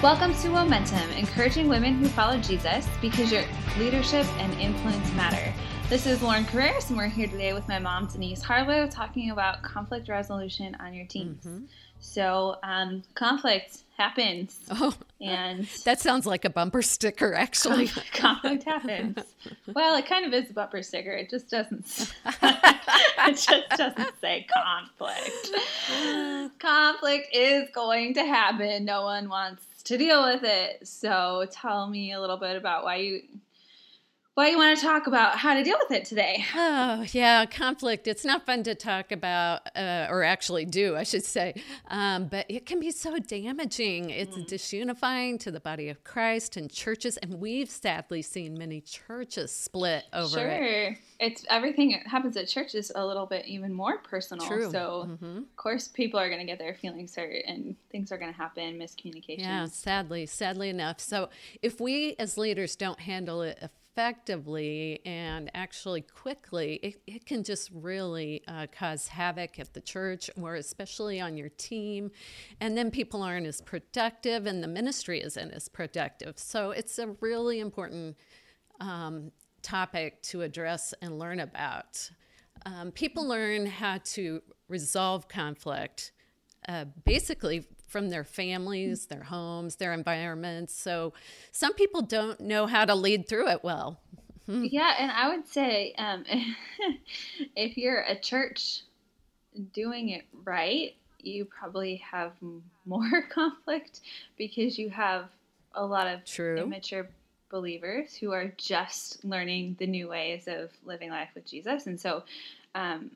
Welcome to Momentum, encouraging women who follow Jesus because your leadership and influence matter. This is Lauren Carreras, and we're here today with my mom, Denise Harlow, talking about conflict resolution on your teams. Mm-hmm. So, um, conflict happens. Oh, and that sounds like a bumper sticker, actually. conflict happens. Well, it kind of is a bumper sticker. It just doesn't. it just doesn't say conflict. conflict is going to happen. No one wants to deal with it. So, tell me a little bit about why you why you want to talk about how to deal with it today. Oh, yeah, conflict. It's not fun to talk about, uh, or actually do, I should say, um, but it can be so damaging. It's mm. disunifying to the body of Christ and churches, and we've sadly seen many churches split over sure. it. It's everything that happens at church is a little bit even more personal. True. So, mm-hmm. of course, people are going to get their feelings hurt and things are going to happen, miscommunication. Yeah, sadly, sadly enough. So, if we as leaders don't handle it effectively and actually quickly, it, it can just really uh, cause havoc at the church or especially on your team. And then people aren't as productive and the ministry isn't as productive. So it's a really important um, topic to address and learn about. Um, people learn how to resolve conflict uh, basically from their families, their homes, their environments. So some people don't know how to lead through it well. Hmm. Yeah, and I would say um, if you're a church doing it right, you probably have more conflict because you have a lot of True. immature believers who are just learning the new ways of living life with Jesus. And so um,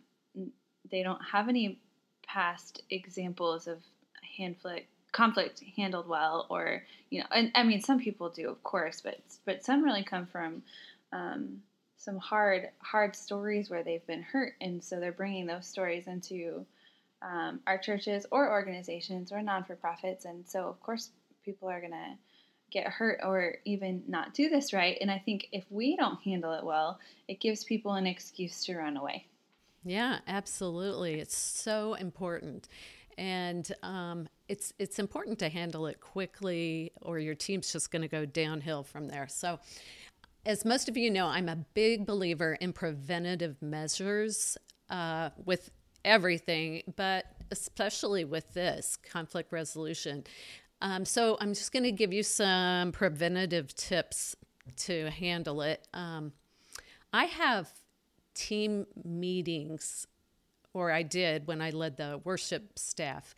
they don't have any past examples of conflict conflict handled well or you know and i mean some people do of course but but some really come from um, some hard hard stories where they've been hurt. And so they're bringing those stories into um, our churches or organizations or non-for-profits and so of course people are going to get hurt or even not do this right. And i think if we don't handle it well it gives people an excuse to run away. Yeah absolutely. It's so important and um, it's it's important to handle it quickly, or your team's just going to go downhill from there. So, as most of you know, I'm a big believer in preventative measures uh, with everything, but especially with this conflict resolution. Um, so, I'm just going to give you some preventative tips to handle it. Um, I have team meetings or I did when I led the worship staff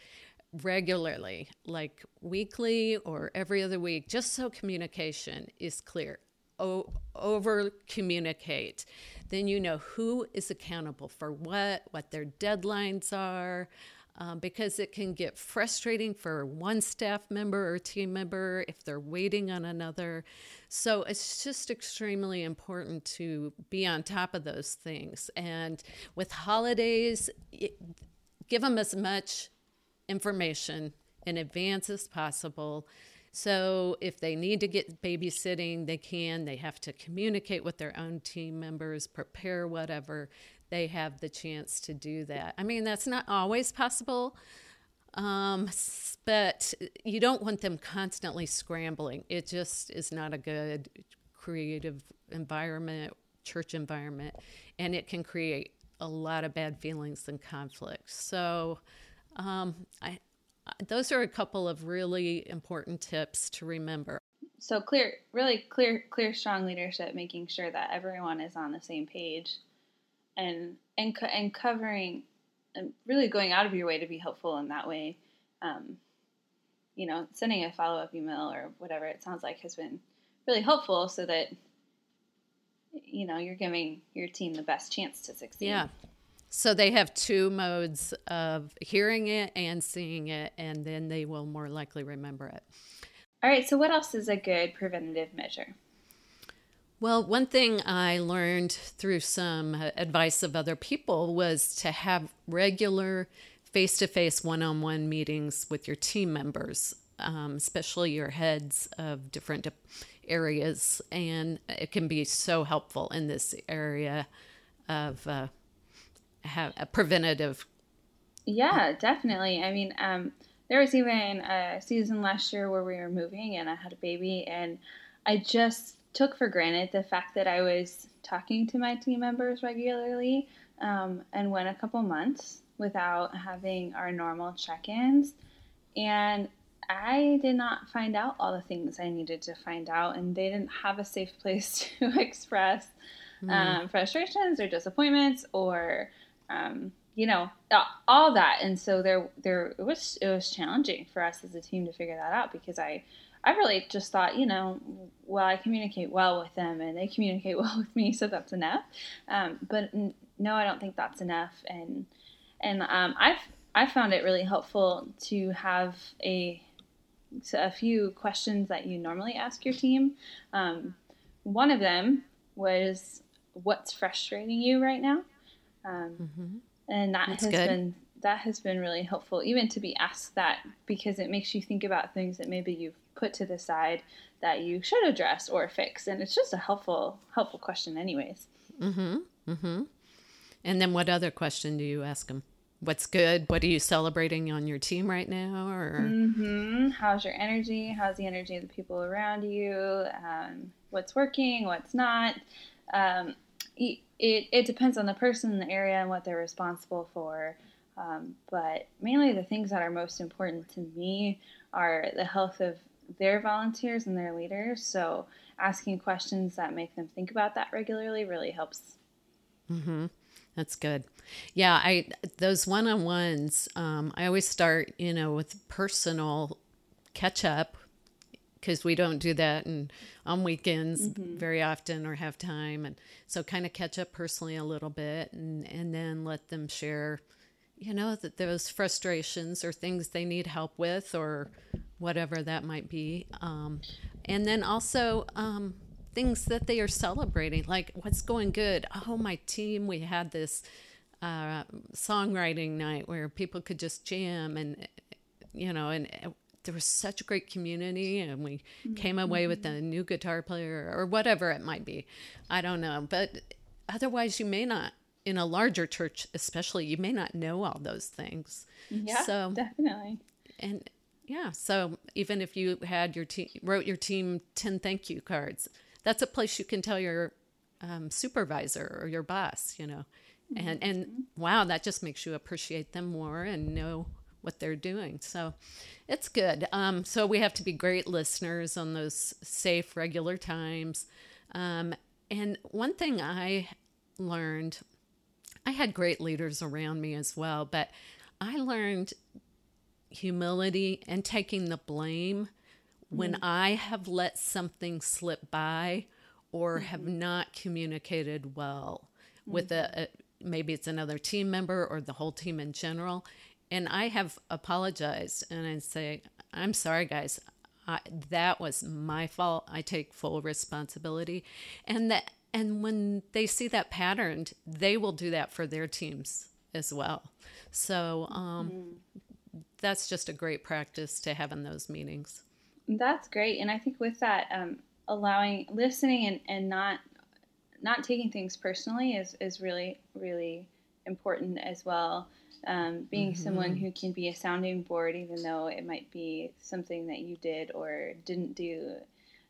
regularly, like weekly or every other week, just so communication is clear. O- over communicate. Then you know who is accountable for what, what their deadlines are, um, because it can get frustrating for one staff member or team member if they're waiting on another. So it's just extremely important to be on top of those things. And with holidays, it, give them as much information in advance as possible. So if they need to get babysitting, they can. They have to communicate with their own team members, prepare whatever they have the chance to do that. I mean, that's not always possible, um, but you don't want them constantly scrambling. It just is not a good creative environment, church environment, and it can create a lot of bad feelings and conflict. So, um, I, those are a couple of really important tips to remember. So clear, really clear, clear, strong leadership, making sure that everyone is on the same page and and and covering and really going out of your way to be helpful in that way. Um, you know, sending a follow up email or whatever it sounds like has been really helpful so that you know you're giving your team the best chance to succeed. Yeah. So they have two modes of hearing it and seeing it, and then they will more likely remember it. All right. So what else is a good preventative measure? Well, one thing I learned through some advice of other people was to have regular face to face one on one meetings with your team members, um, especially your heads of different areas. And it can be so helpful in this area of uh, have a preventative. Yeah, definitely. I mean, um, there was even a season last year where we were moving and I had a baby, and I just took for granted the fact that I was talking to my team members regularly um, and went a couple months without having our normal check ins. And I did not find out all the things I needed to find out, and they didn't have a safe place to express mm. um, frustrations or disappointments or, um, you know, all that. And so there, there it was it was challenging for us as a team to figure that out because I, I really just thought, you know, well, I communicate well with them, and they communicate well with me, so that's enough. Um, but no, I don't think that's enough, and and um, I've I found it really helpful to have a a few questions that you normally ask your team. Um, one of them was, "What's frustrating you right now?" Um, mm-hmm. And that That's has good. been that has been really helpful, even to be asked that because it makes you think about things that maybe you've put to the side that you should address or fix, and it's just a helpful helpful question, anyways. Mm-hmm. Mm-hmm. And then, what other question do you ask them? what's good what are you celebrating on your team right now or mm-hmm. how's your energy how's the energy of the people around you um, what's working what's not um, it, it depends on the person in the area and what they're responsible for um, but mainly the things that are most important to me are the health of their volunteers and their leaders so asking questions that make them think about that regularly really helps mm-hmm. That's good. Yeah, I those one on ones. Um, I always start, you know, with personal catch up because we don't do that and on weekends mm-hmm. very often or have time, and so kind of catch up personally a little bit, and and then let them share, you know, that those frustrations or things they need help with or whatever that might be, um, and then also. Um, things that they are celebrating, like what's going good. Oh, my team, we had this uh, songwriting night where people could just jam and, you know, and there was such a great community and we mm-hmm. came away with a new guitar player or whatever it might be. I don't know. But otherwise, you may not in a larger church especially you may not know all those things yeah so definitely and yeah so even if you had your team wrote your team 10 thank you cards that's a place you can tell your um, supervisor or your boss, you know. Mm-hmm. And and wow, that just makes you appreciate them more and know what they're doing. So it's good. Um, so we have to be great listeners on those safe, regular times. Um, and one thing I learned, I had great leaders around me as well, but I learned humility and taking the blame when mm-hmm. I have let something slip by or mm-hmm. have not communicated well mm-hmm. with a, a, maybe it's another team member or the whole team in general, and I have apologized and I say, I'm sorry, guys. I, that was my fault. I take full responsibility, and that and when they see that patterned, they will do that for their teams as well. So um, mm-hmm. that's just a great practice to have in those meetings. That's great, and I think with that, um, allowing listening and, and not not taking things personally is is really really important as well. Um, being mm-hmm. someone who can be a sounding board, even though it might be something that you did or didn't do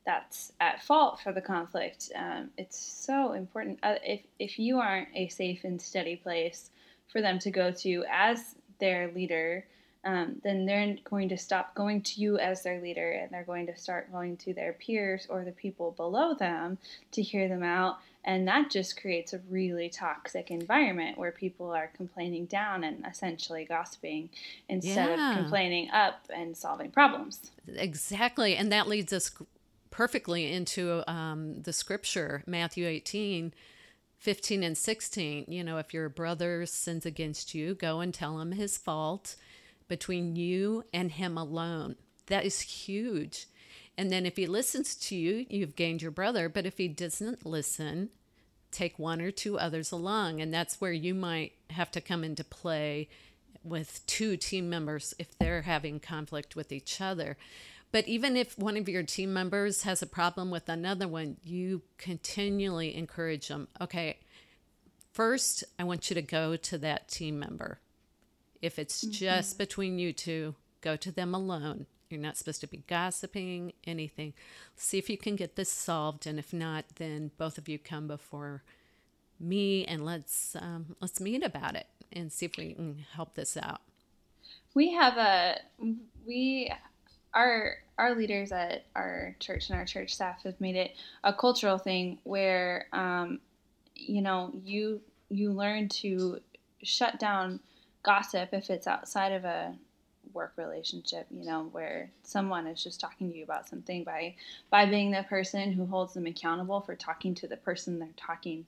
that's at fault for the conflict. Um, it's so important. Uh, if, if you aren't a safe and steady place for them to go to as their leader, um, then they're going to stop going to you as their leader and they're going to start going to their peers or the people below them to hear them out. And that just creates a really toxic environment where people are complaining down and essentially gossiping instead yeah. of complaining up and solving problems. Exactly. And that leads us perfectly into um, the scripture, Matthew 18. 15 and 16, you know, if your brother sins against you, go and tell him his fault between you and him alone. That is huge. And then if he listens to you, you've gained your brother. But if he doesn't listen, take one or two others along. And that's where you might have to come into play with two team members if they're having conflict with each other. But even if one of your team members has a problem with another one, you continually encourage them. Okay, first, I want you to go to that team member if it's mm-hmm. just between you two, go to them alone. You're not supposed to be gossiping, anything. See if you can get this solved, and if not, then both of you come before me and let's um, let's meet about it and see if we can help this out. We have a we our our leaders at our church and our church staff have made it a cultural thing where um, you know you you learn to shut down gossip if it's outside of a work relationship you know where someone is just talking to you about something by by being the person who holds them accountable for talking to the person they're talking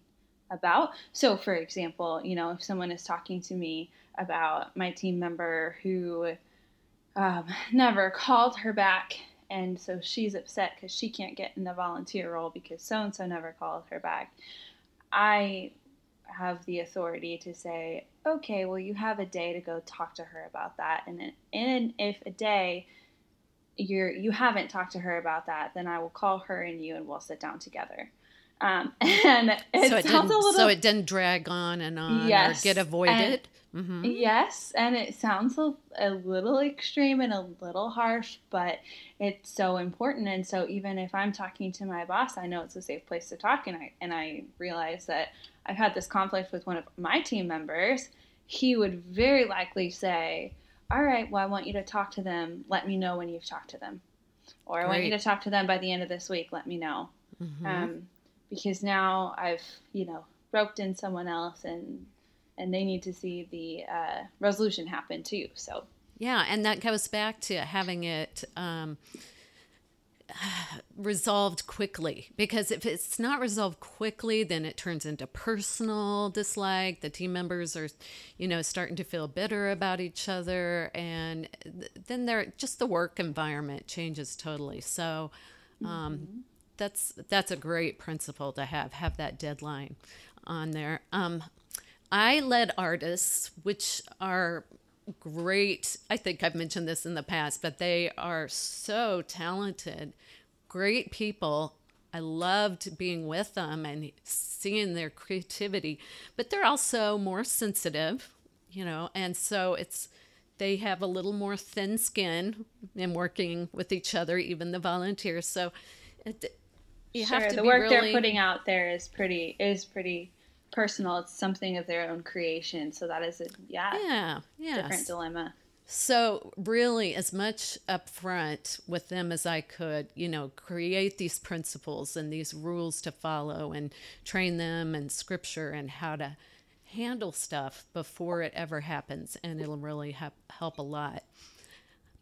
about. So for example you know if someone is talking to me about my team member who um, never called her back and so she's upset because she can't get in the volunteer role because so and so never called her back i have the authority to say, okay, well, you have a day to go talk to her about that. And, and if a day you're, you haven't talked to her about that, then I will call her and you and we'll sit down together. Um, and it, so it sounds a little, so it didn't drag on and on yes, or get avoided. Mm-hmm. Yes, and it sounds a, a, little extreme and a little harsh, but it's so important. And so even if I'm talking to my boss, I know it's a safe place to talk, and I and I realize that I've had this conflict with one of my team members. He would very likely say, "All right, well, I want you to talk to them. Let me know when you've talked to them, or I want you to talk to them by the end of this week. Let me know." Mm-hmm. Um, because now I've you know roped in someone else and and they need to see the uh, resolution happen too. So yeah, and that goes back to having it um, resolved quickly because if it's not resolved quickly, then it turns into personal dislike. The team members are, you know, starting to feel bitter about each other, and then they're just the work environment changes totally. So. Um, mm-hmm. That's that's a great principle to have. Have that deadline on there. Um, I led artists, which are great. I think I've mentioned this in the past, but they are so talented, great people. I loved being with them and seeing their creativity, but they're also more sensitive, you know, and so it's they have a little more thin skin in working with each other, even the volunteers. So it, you sure, have to the work really... they're putting out there is pretty is pretty personal. It's something of their own creation. So that is a yeah, yeah, yes. different dilemma. So really, as much upfront with them as I could, you know, create these principles and these rules to follow, and train them in scripture and how to handle stuff before it ever happens, and it'll really ha- help a lot.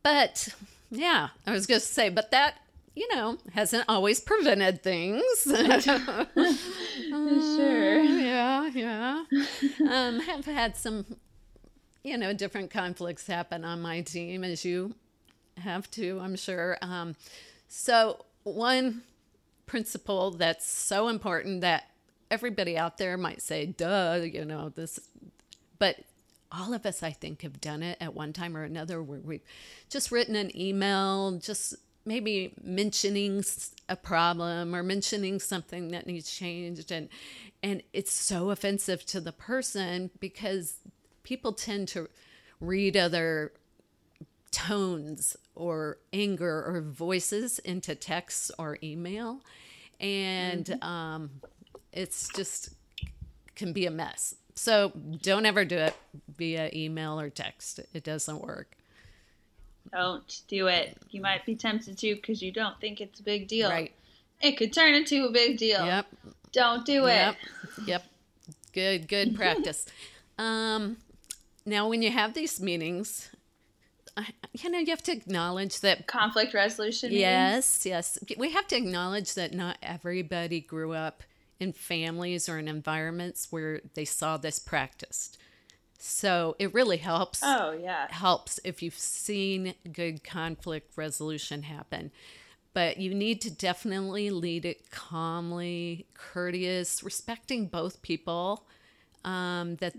But yeah, I was going to say, but that you know, hasn't always prevented things. sure. Yeah, yeah. Um, have had some, you know, different conflicts happen on my team, as you have to, I'm sure. Um, so, one principle that's so important that everybody out there might say, duh, you know, this, but all of us, I think, have done it at one time or another where we've just written an email, just maybe mentioning a problem or mentioning something that needs changed. And and it's so offensive to the person because people tend to read other tones or anger or voices into text or email. And mm-hmm. um, it's just can be a mess. So don't ever do it via email or text. It doesn't work don't do it. You might be tempted to because you don't think it's a big deal. Right. It could turn into a big deal. Yep. Don't do yep. it. Yep. Good, good practice. um, now, when you have these meetings, you know, you have to acknowledge that conflict resolution. Yes, meetings? yes. We have to acknowledge that not everybody grew up in families or in environments where they saw this practiced. So it really helps. Oh, yeah. Helps if you've seen good conflict resolution happen. But you need to definitely lead it calmly, courteous, respecting both people um, that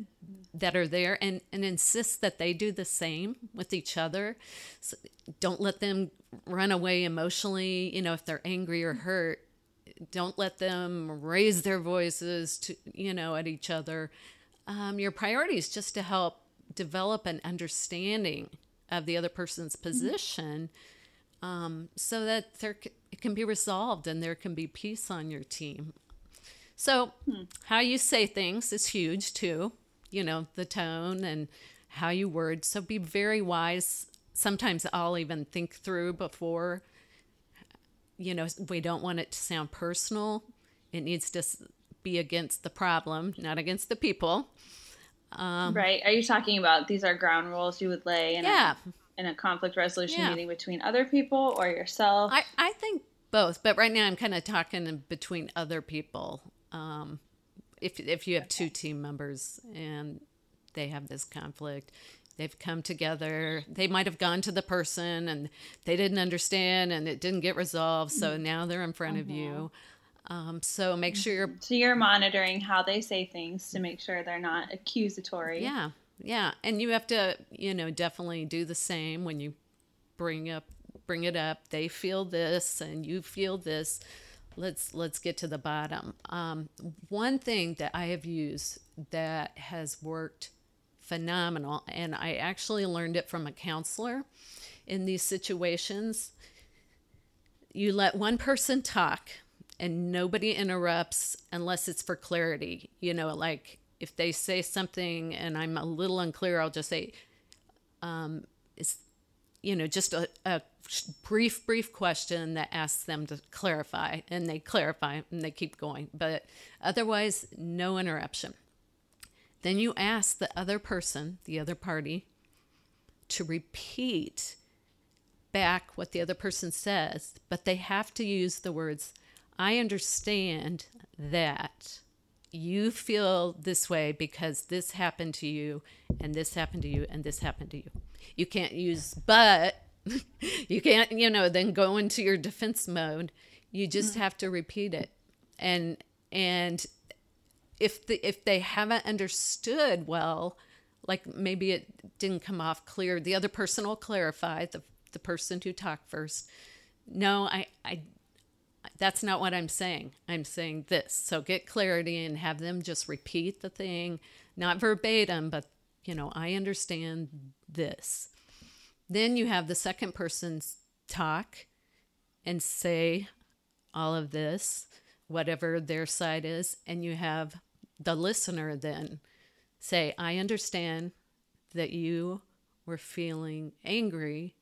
that are there, and and insist that they do the same with each other. So don't let them run away emotionally. You know, if they're angry or hurt, don't let them raise their voices to you know at each other um, your priority is just to help develop an understanding of the other person's position um, so that there c- it can be resolved and there can be peace on your team. So, how you say things is huge too. You know, the tone and how you word. So, be very wise. Sometimes I'll even think through before, you know, we don't want it to sound personal. It needs to be against the problem, not against the people. Um, right. Are you talking about these are ground rules you would lay in, Yeah. a, in a conflict resolution Yeah. meeting between other people or yourself? I, I think both, but right now I'm kind of talking between other people. Um, if if you have two team members and they have this conflict, they've come together. They might have gone to the person and they didn't understand and it didn't get resolved. So mm-hmm. now they're in front of you. Uh-huh. Um, so make sure you're so you're monitoring how they say things to make sure they're not accusatory. Yeah, yeah, and you have to, you know, definitely do the same when you bring up bring it up. They feel this, and you feel this. Let's let's get to the bottom. Um, one thing that I have used that has worked phenomenal, and I actually learned it from a counselor in these situations. You let one person talk and nobody interrupts unless it's for clarity. You know, like if they say something and I'm a little unclear, I'll just say, um, is, you know, just a, a brief, brief question that asks them to clarify, and they clarify and they keep going. But otherwise, no interruption. Then you ask the other person, the other party, to repeat back what the other person says, but they have to use the words, I understand that you feel this way because this happened to you, and this happened to you, and this happened to you. You can't use but, you can't, you know, then go into your defense mode. You just mm-hmm. have to repeat it. And, and, if the if they haven't understood well, like maybe it didn't come off clear, the other person will clarify the the person who talked first. No, I I that's not what I'm saying. I'm saying this. So get clarity and have them just repeat the thing, not verbatim, but you know, I understand this. Then you have the second person talk and say all of this, whatever their side is, and you have the listener then say, I understand that you were feeling angry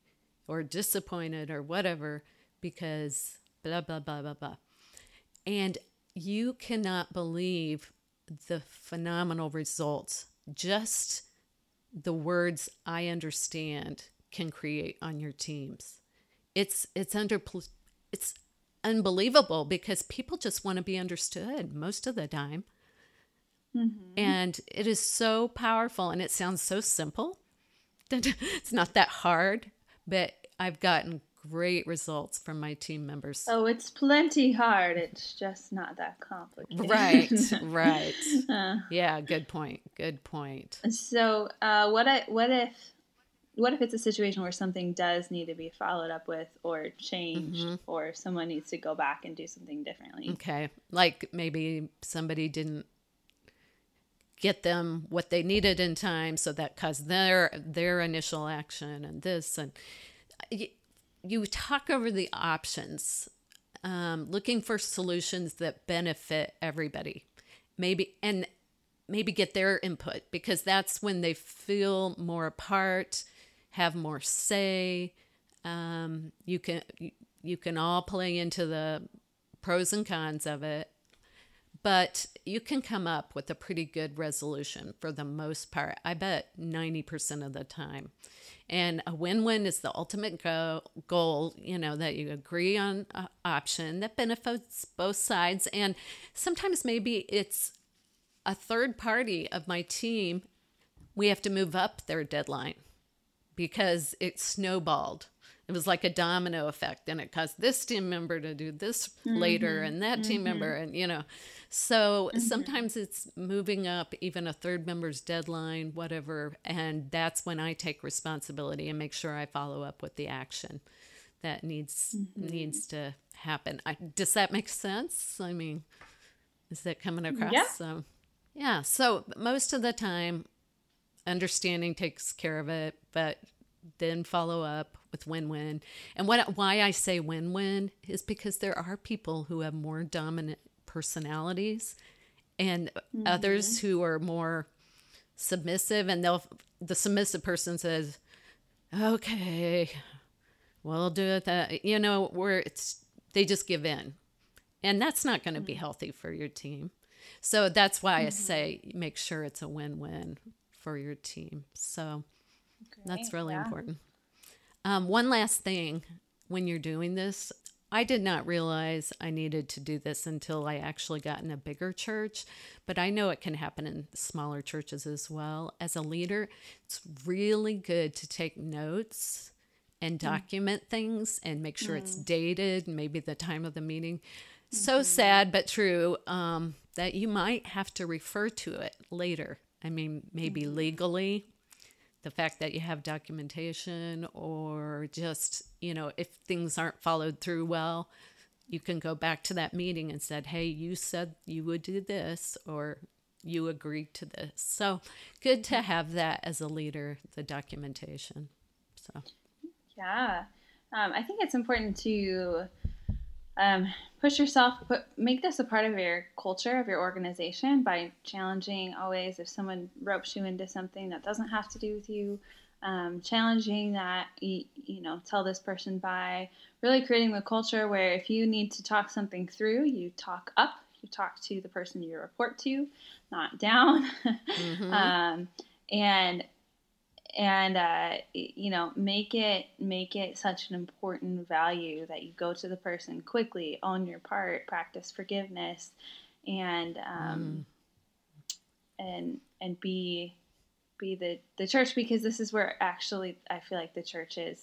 or disappointed or whatever because blah, blah, blah, blah, blah. And you cannot believe the phenomenal results just the words I understand can create on your teams. It's it's under it's unbelievable because people just want to be understood most of the time. Mm-hmm. And it is so powerful and it sounds so simple. it's not that hard, but I've gotten great results from my team members. Oh, it's plenty hard. It's just not that complicated. Right, right. Uh, Yeah, good point. Good point. so, uh, what I what if what if it's a situation where something does need to be followed up with or changed, Mm-hmm. or someone needs to go back and do something differently? Okay. Like maybe somebody didn't get them what they needed in time so that caused their their initial action and this and you, talk over the options um, looking for solutions that benefit everybody. Maybe and maybe get their input because that's when they feel more apart have more say. Um, you can you can all play into the pros and cons of it but you can come up with a pretty good resolution for the most part. I bet 90% of the time. And a win win is the ultimate go- goal, you know, that you agree on an option that benefits both sides. And sometimes maybe it's a third party of my team, we have to move up their deadline because it snowballed. It was like a domino effect, and it caused this team member to do this later, mm-hmm. and that team member, mm-hmm. and you know. So mm-hmm. sometimes it's moving up even a third member's deadline, whatever, and that's when I take responsibility and make sure I follow up with the action that needs needs to happen. I, does that make sense? I mean, is that coming across? Yeah. So, yeah. So most of the time, understanding takes care of it, but then follow up with win-win. And what why I say win-win is because there are people who have more dominant personalities and mm-hmm. others who are more submissive and they'll the submissive person says, "Okay, we'll do it that you know, where it's they just give in. And that's not going to mm-hmm. be healthy for your team. So that's why mm-hmm. I say make sure it's a win-win for your team. So Great. that's really yeah. important. Um, one last thing when you're doing this, I did not realize I needed to do this until I actually got in a bigger church, but I know it can happen in smaller churches as well. As a leader, it's really good to take notes and mm. document mm. things and make sure mm. it's dated, maybe the time of the meeting. Mm-hmm. So sad but true um, that you might have to refer to it later. I mean, maybe mm-hmm. legally the fact that you have documentation or just, you know, if things aren't followed through well, you can go back to that meeting and said, "Hey, you said you would do this or you agreed to this." So, good to have that as a leader, the documentation. So, yeah. Um, I think it's important to um, push yourself, put, make this a part of your culture, of your organization by challenging always if someone ropes you into something that doesn't have to do with you, um, challenging that, you, you know, tell this person by really creating the culture where if you need to talk something through, you talk up, you talk to the person you report to, not down. Mm-hmm. um, and and uh, you know make it make it such an important value that you go to the person quickly on your part practice forgiveness and um, mm. and and be be the the church because this is where actually I feel like the church is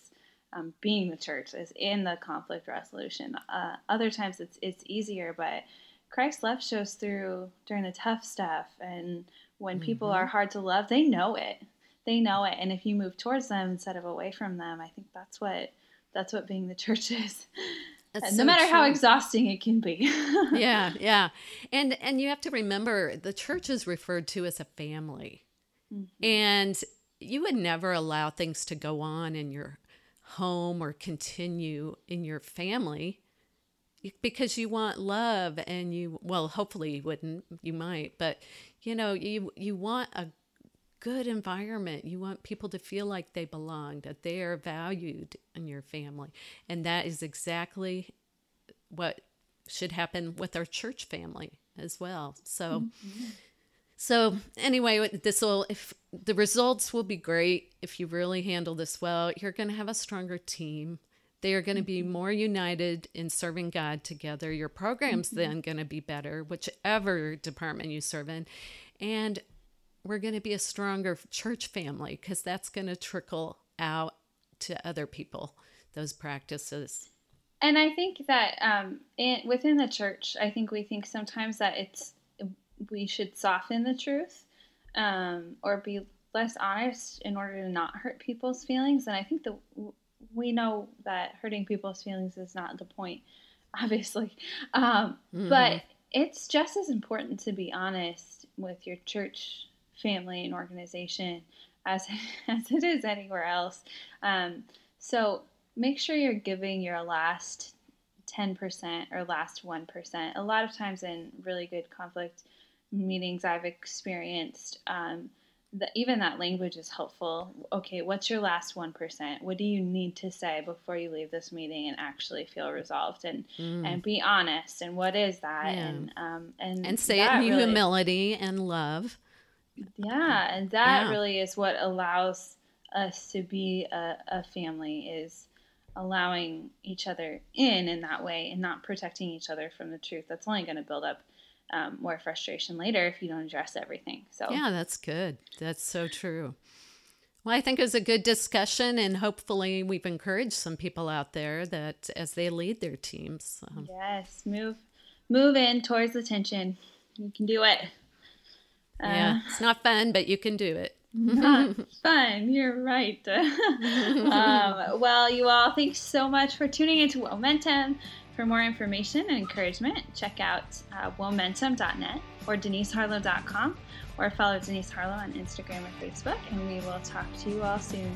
um, being the church is in the conflict resolution. Uh, other times it's it's easier, but Christ's love shows through during the tough stuff and when mm-hmm. people are hard to love, they know it they know it. And if you move towards them instead of away from them i think that's what that's what being the church is. No so matter true. how exhausting it can be. Yeah yeah. And and you have to remember the church is referred to as a family. Mm-hmm. and you would never allow things to go on in your home or continue in your family because you want love and you well hopefully you wouldn't you might but you know you you want a good environment. You want people to feel like they belong, that they are valued in your family. And that is exactly what should happen with our church family as well. So mm-hmm. so anyway, this will if the results will be great if you really handle this well. You're going to have a stronger team. They are going to be mm-hmm. more united in serving God together. Your program's mm-hmm. then going to be better, whichever department you serve in. And we're going to be a stronger church family because that's going to trickle out to other people, those practices. And I think that um, in, within the church, I think we think sometimes that it's we should soften the truth um, or be less honest in order to not hurt people's feelings. And I think that we know that hurting people's feelings is not the point, obviously. Um, mm-hmm. But it's just as important to be honest with your church family and organization as as it is anywhere else. Um, so make sure you're giving your last 10% or last 1%. A lot of times in really good conflict meetings I've experienced, um, the, even that language is helpful. Okay, what's your last 1%? What do you need to say before you leave this meeting and actually feel resolved and, mm. and be honest? And what is that? Yeah. And, um, and, and say it in really, humility and love. Yeah, and that yeah. really is what allows us to be a, a, family is allowing each other in in that way and not protecting each other from the truth. That's only going to build up um, more frustration later if you don't address everything. So yeah, that's good. That's so true. Well, I think it was a good discussion, and hopefully, we've encouraged some people out there that as they lead their teams. Um, yes, move, move in towards the tension. You can do it yeah, uh, it's not fun, but you can do it. not fun. You're right. um, well, you all, thanks so much for tuning into Momentum. For more information and encouragement, check out uh, momentum.net or deniseharlow.com or follow Denise Harlow on Instagram or Facebook, and we will talk to you all soon.